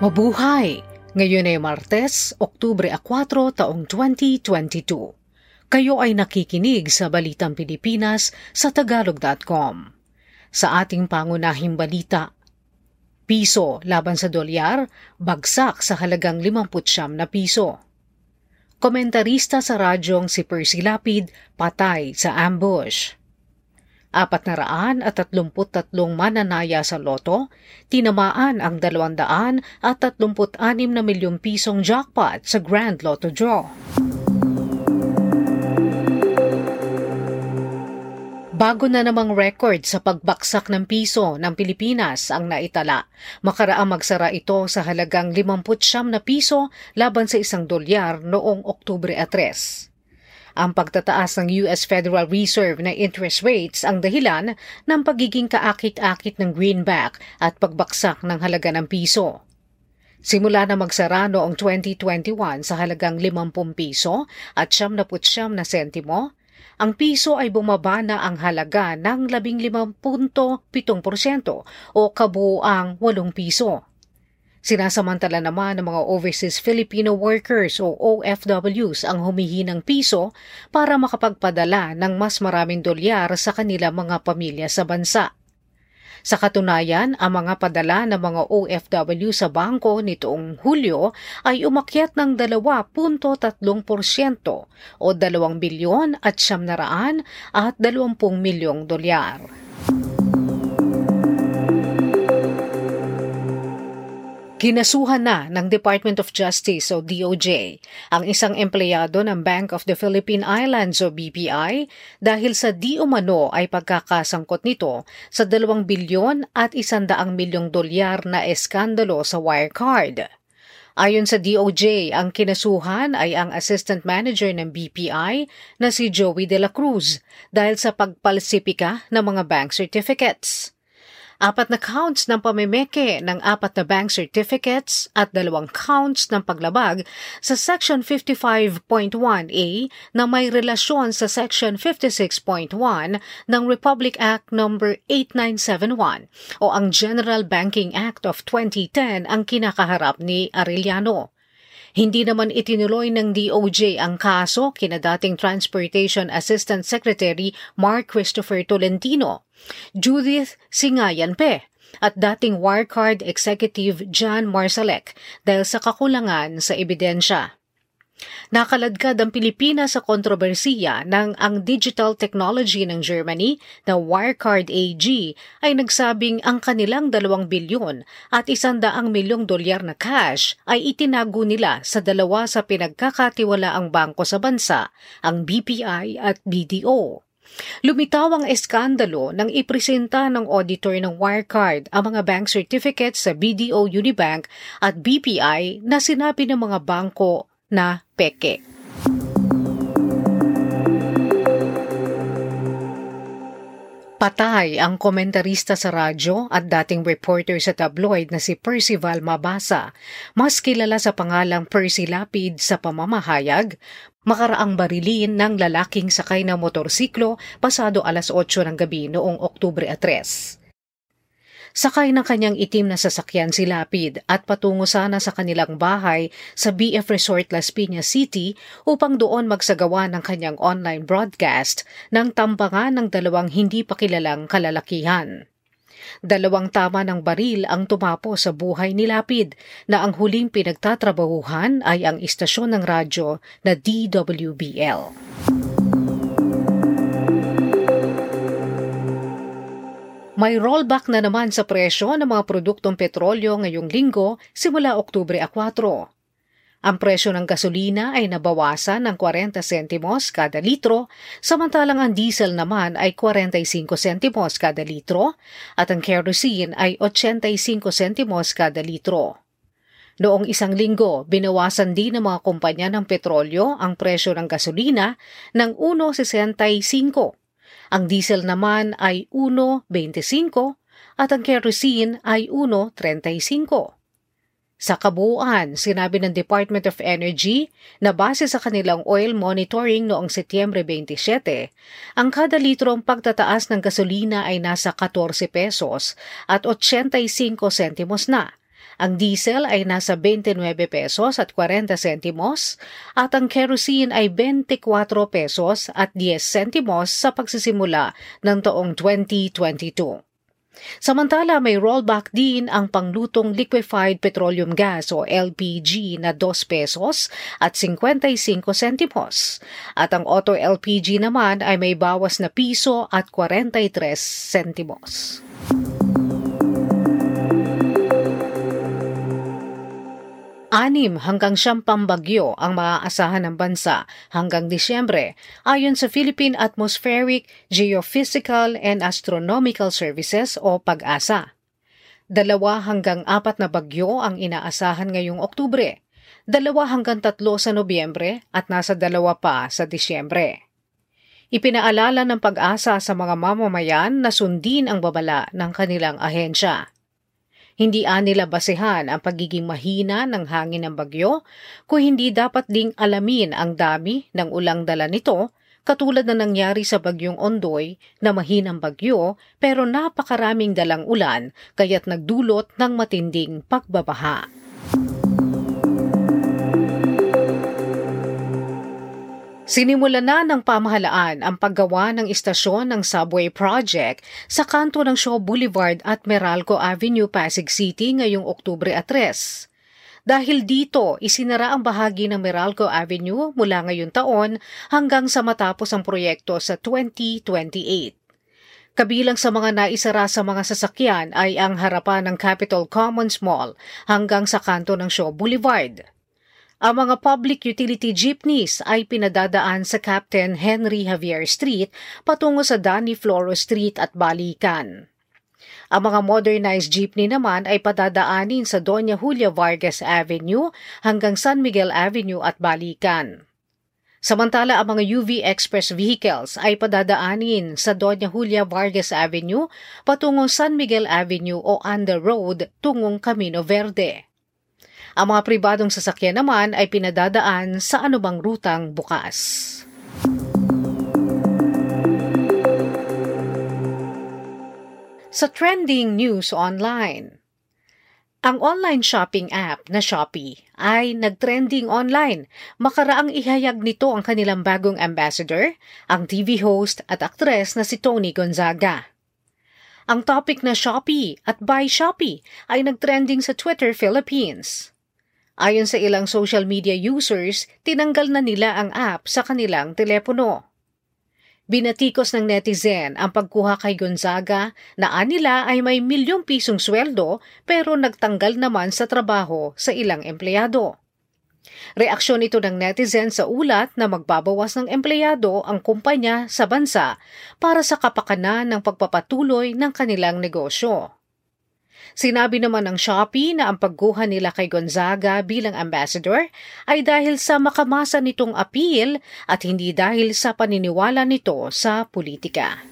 Mabuhay! Ngayon ay Martes, Oktubre 4, taong 2022. Kayo ay nakikinig sa Balitang Pilipinas sa Tagalog.com. Sa ating pangunahing balita, piso laban sa dolyar, bagsak sa halagang 50 na piso. Komentarista sa radyong si Percy Lapid, patay sa ambush apat na raan at tatlumput tatlong mananaya sa loto, tinamaan ang dalawandaan at tatlumput anim na milyong pisong jackpot sa Grand Lotto Draw. Bago na namang record sa pagbaksak ng piso ng Pilipinas ang naitala. Makaraang magsara ito sa halagang 50 na piso laban sa isang dolyar noong Oktubre 3. Ang pagtataas ng US Federal Reserve na interest rates ang dahilan ng pagiging kaakit-akit ng greenback at pagbaksak ng halaga ng piso. Simula na magsara noong 2021 sa halagang 50 piso at 79 na sentimo, ang piso ay bumaba na ang halaga ng 15.7% o kabuuang 8 piso. Sinasamantala naman ng mga overseas Filipino workers o OFWs ang humihinang piso para makapagpadala ng mas maraming dolyar sa kanila mga pamilya sa bansa. Sa katunayan, ang mga padala ng mga OFW sa bangko nitong Hulyo ay umakyat ng 2.3% o 2 bilyon at siyam naraan at 20 milyong dolyar. Kinasuhan na ng Department of Justice o DOJ ang isang empleyado ng Bank of the Philippine Islands o BPI dahil sa di umano ay pagkakasangkot nito sa 2 bilyon at 100 milyong dolyar na eskandalo sa Wirecard. Ayon sa DOJ, ang kinasuhan ay ang assistant manager ng BPI na si Joey De La Cruz dahil sa pagpalsipika ng mga bank certificates apat na counts ng pamemeke ng apat na bank certificates at dalawang counts ng paglabag sa Section 55.1A na may relasyon sa Section 56.1 ng Republic Act No. 8971 o ang General Banking Act of 2010 ang kinakaharap ni Arellano. Hindi naman itinuloy ng DOJ ang kaso kina dating Transportation Assistant Secretary Mark Christopher Tolentino, Judith Singayan Pe, at dating Wirecard Executive John Marsalek dahil sa kakulangan sa ebidensya. Nakaladkad ang Pilipinas sa kontrobersiya ng ang digital technology ng Germany na Wirecard AG ay nagsabing ang kanilang dalawang bilyon at isandaang milyong dolyar na cash ay itinago nila sa dalawa sa pinagkakatiwalaang bangko sa bansa, ang BPI at BDO. Lumitaw ang eskandalo nang ipresenta ng auditor ng Wirecard ang mga bank certificates sa BDO Unibank at BPI na sinabi ng mga bangko na peke. Patay ang komentarista sa radyo at dating reporter sa tabloid na si Percival Mabasa, mas kilala sa pangalang Percy Lapid sa pamamahayag, makaraang barilin ng lalaking sakay na motorsiklo pasado alas 8 ng gabi noong Oktubre 3. Sakay ng kanyang itim na sasakyan si Lapid at patungo sana sa kanilang bahay sa BF Resort Las Piñas City upang doon magsagawa ng kanyang online broadcast ng tambangan ng dalawang hindi pa kilalang kalalakihan. Dalawang tama ng baril ang tumapo sa buhay ni Lapid na ang huling pinagtatrabahuhan ay ang istasyon ng radyo na DWBL. May rollback na naman sa presyo ng mga produktong petrolyo ngayong linggo simula Oktubre 4. Ang presyo ng gasolina ay nabawasan ng 40 sentimos kada litro, samantalang ang diesel naman ay 45 sentimos kada litro at ang kerosene ay 85 sentimos kada litro. Noong isang linggo, binawasan din ng mga kumpanya ng petrolyo ang presyo ng gasolina ng 1.65 ang diesel naman ay 1.25 at ang kerosene ay 1.35. Sa kabuuan, sinabi ng Department of Energy na base sa kanilang oil monitoring noong Setyembre 27, ang kada litrong pagtataas ng gasolina ay nasa 14 pesos at 85 sentimos na Ang diesel ay nasa 29 pesos at 40 sentimos at ang kerosene ay 24 pesos at 10 sentimos sa pagsisimula ng taong 2022. Samantala may rollback din ang panglutong liquefied petroleum gas o LPG na 2 pesos at 55 sentimos. At ang auto LPG naman ay may bawas na piso at 43 sentimos. Anim hanggang siyam pambagyo ang maaasahan ng bansa hanggang Disyembre ayon sa Philippine Atmospheric, Geophysical and Astronomical Services o PAG-ASA. Dalawa hanggang apat na bagyo ang inaasahan ngayong Oktubre, dalawa hanggang tatlo sa Nobyembre at nasa dalawa pa sa Disyembre. Ipinaalala ng pag-asa sa mga mamamayan na sundin ang babala ng kanilang ahensya. Hindi anila basehan ang pagiging mahina ng hangin ng bagyo kung hindi dapat ding alamin ang dami ng ulang dala nito katulad na nangyari sa bagyong Ondoy na mahinang bagyo pero napakaraming dalang ulan kaya't nagdulot ng matinding pagbabaha. Sinimulan na ng pamahalaan ang paggawa ng istasyon ng subway project sa kanto ng Shaw Boulevard at Meralco Avenue, Pasig City ngayong Oktubre 3. Dahil dito, isinara ang bahagi ng Meralco Avenue mula ngayon taon hanggang sa matapos ang proyekto sa 2028. Kabilang sa mga naisara sa mga sasakyan ay ang harapan ng Capitol Commons Mall hanggang sa kanto ng Shaw Boulevard. Ang mga public utility jeepneys ay pinadadaan sa Captain Henry Javier Street patungo sa Danny Floro Street at Balikan. Ang mga modernized jeepney naman ay padadaanin sa Doña Julia Vargas Avenue hanggang San Miguel Avenue at Balikan. Samantala ang mga UV Express vehicles ay padadaanin sa Doña Julia Vargas Avenue patungong San Miguel Avenue o Under Road tungong Camino Verde. Ang mga pribadong sasakyan naman ay pinadadaan sa anumang rutang bukas. Sa trending news online, ang online shopping app na Shopee ay nagtrending online. Makaraang ihayag nito ang kanilang bagong ambassador, ang TV host at aktres na si Tony Gonzaga. Ang topic na Shopee at Buy Shopee ay nagtrending sa Twitter Philippines. Ayon sa ilang social media users, tinanggal na nila ang app sa kanilang telepono. Binatikos ng netizen ang pagkuha kay Gonzaga na anila ay may milyong pisong sweldo pero nagtanggal naman sa trabaho sa ilang empleyado. Reaksyon ito ng netizen sa ulat na magbabawas ng empleyado ang kumpanya sa bansa para sa kapakanan ng pagpapatuloy ng kanilang negosyo. Sinabi naman ng Shopee na ang pagguha nila kay Gonzaga bilang ambassador ay dahil sa makamasa nitong appeal at hindi dahil sa paniniwala nito sa politika.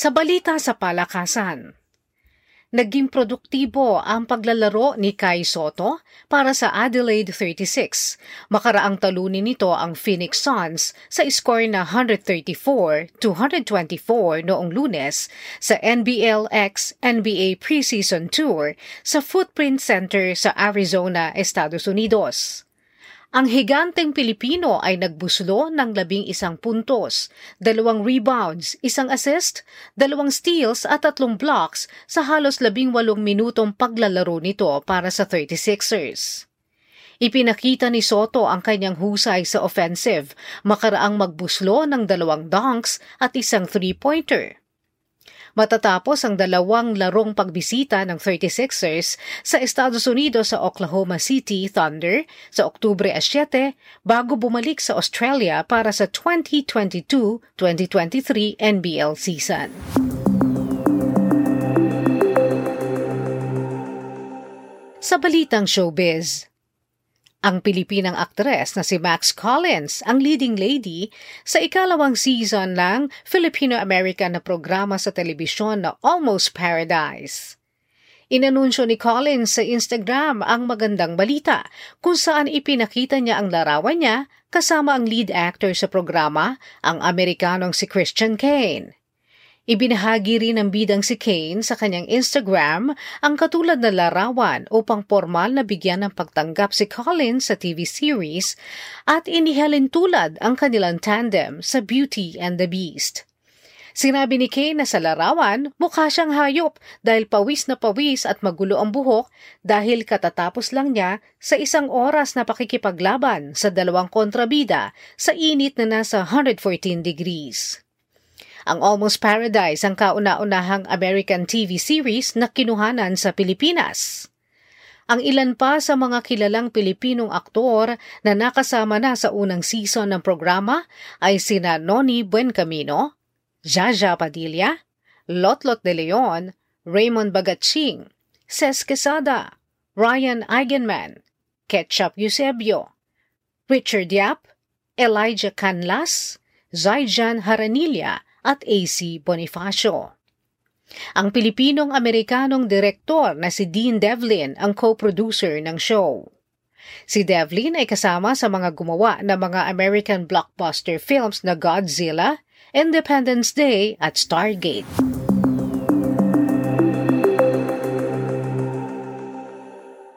Sa balita sa palakasan, naging produktibo ang paglalaro ni Kai Soto para sa Adelaide 36. Makaraang talunin nito ang Phoenix Suns sa score na 134-124 noong lunes sa NBLX NBA Preseason Tour sa Footprint Center sa Arizona, Estados Unidos. Ang higanteng Pilipino ay nagbuslo ng labing isang puntos, dalawang rebounds, isang assist, dalawang steals at tatlong blocks sa halos labing walong minutong paglalaro nito para sa 36ers. Ipinakita ni Soto ang kanyang husay sa offensive, makaraang magbuslo ng dalawang dunks at isang three-pointer matatapos ang dalawang larong pagbisita ng 36ers sa Estados Unidos sa Oklahoma City Thunder sa Oktubre 7 bago bumalik sa Australia para sa 2022-2023 NBL season. Sa balitang showbiz, ang Pilipinang aktres na si Max Collins ang leading lady sa ikalawang season ng Filipino-American na programa sa telebisyon na Almost Paradise. Inanunsyo ni Collins sa Instagram ang magandang balita kung saan ipinakita niya ang larawan niya kasama ang lead actor sa programa, ang Amerikanong si Christian Kane. Ibinahagi rin ng bidang si Kane sa kanyang Instagram ang katulad na larawan upang formal na bigyan ng pagtanggap si Colin sa TV series at inihalin tulad ang kanilang tandem sa Beauty and the Beast. Sinabi ni Kane na sa larawan, mukha siyang hayop dahil pawis na pawis at magulo ang buhok dahil katatapos lang niya sa isang oras na pakikipaglaban sa dalawang kontrabida sa init na nasa 114 degrees. Ang Almost Paradise ang kauna-unahang American TV series na kinuhanan sa Pilipinas. Ang ilan pa sa mga kilalang Pilipinong aktor na nakasama na sa unang season ng programa ay sina Noni Buencamino, Jaja Padilla, Lotlot de Leon, Raymond Bagaching, Ces Quesada, Ryan Eigenman, Ketchup Eusebio, Richard Yap, Elijah Canlas, Zaijan Haranilla at AC Bonifacio. Ang Pilipinong-Amerikanong direktor na si Dean Devlin ang co-producer ng show. Si Devlin ay kasama sa mga gumawa ng mga American blockbuster films na Godzilla, Independence Day at Stargate.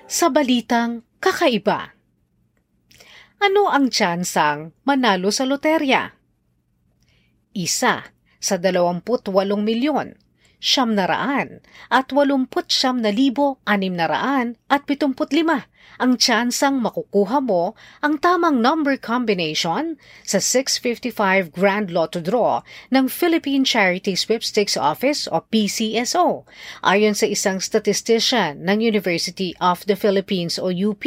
Sa balitang kakaiba. Ano ang tsansang manalo sa loterya? Isa sa 28 milyon, siyam na raan at 89 na libo anim na raan at 75 ang tsansang makukuha mo ang tamang number combination sa 655 Grand Lotto Draw ng Philippine Charity Sweepstakes Office o PCSO ayon sa isang statistician ng University of the Philippines o UP.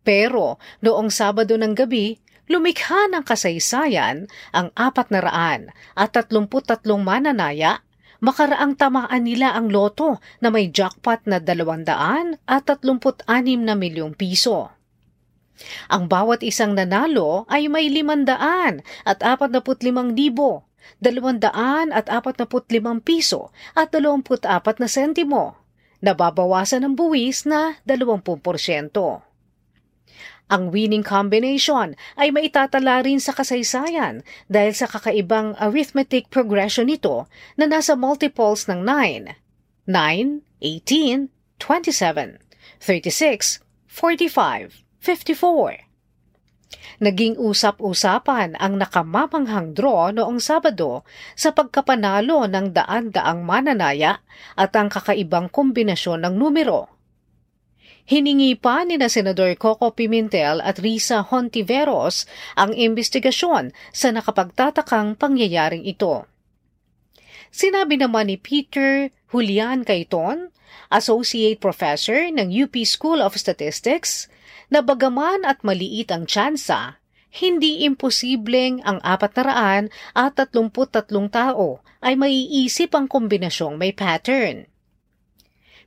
Pero noong Sabado ng gabi, lumikha ng kasaysayan ang apat na raan at 33 mananaya makaraang tamaan nila ang loto na may jackpot na 200 at 36 na milyong piso. Ang bawat isang nanalo ay may 500 at 45 libo, 200 at 45 piso at 24 na sentimo. Nababawasan ng buwis na 20%. Ang winning combination ay maitatala rin sa kasaysayan dahil sa kakaibang arithmetic progression nito na nasa multiples ng 9, 9, 18, 27, 36, 45, 54. Naging usap-usapan ang nakamamanghang draw noong Sabado sa pagkapanalo ng daan-daang mananaya at ang kakaibang kombinasyon ng numero Hiningi pa ni na Senador Coco Pimentel at Risa Hontiveros ang investigasyon sa nakapagtatakang pangyayaring ito. Sinabi naman ni Peter Julian Caiton, Associate Professor ng UP School of Statistics, na bagaman at maliit ang tsansa, hindi imposibleng ang apat na raan at 33 tao ay maiisip ang kombinasyong may pattern.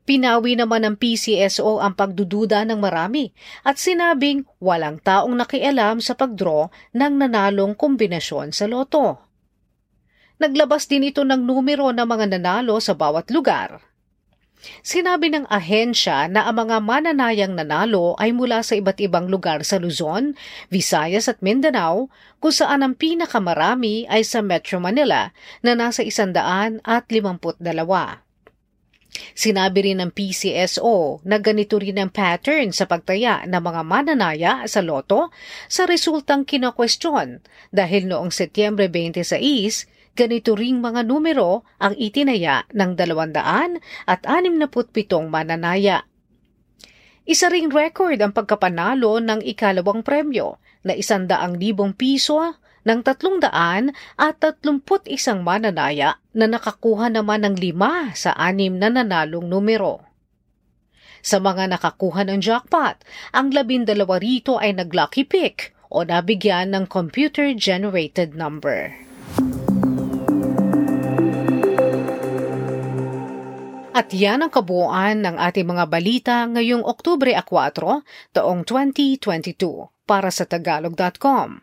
Pinawi naman ng PCSO ang pagdududa ng marami at sinabing walang taong nakialam sa pagdraw ng nanalong kombinasyon sa loto. Naglabas din ito ng numero ng mga nanalo sa bawat lugar. Sinabi ng ahensya na ang mga mananayang nanalo ay mula sa iba't ibang lugar sa Luzon, Visayas at Mindanao, kung saan ang pinakamarami ay sa Metro Manila na nasa isandaan at limamput dalawa. Sinabi rin ng PCSO na ganito rin ang pattern sa pagtaya ng mga mananaya sa loto sa resultang kinakwestiyon dahil noong Setyembre 26, ganito ring mga numero ang itinaya ng 200 at 67 mananaya. Isa ring record ang pagkapanalo ng ikalawang premyo na isandaang libong piso ng tatlong daan at tatlumput isang mananaya na nakakuha naman ng lima sa anim na nanalong numero. Sa mga nakakuha ng jackpot, ang labindalawa rito ay nag-lucky pick o nabigyan ng computer-generated number. At yan ang kabuuan ng ating mga balita ngayong Oktubre 4, taong 2022 para sa tagalog.com.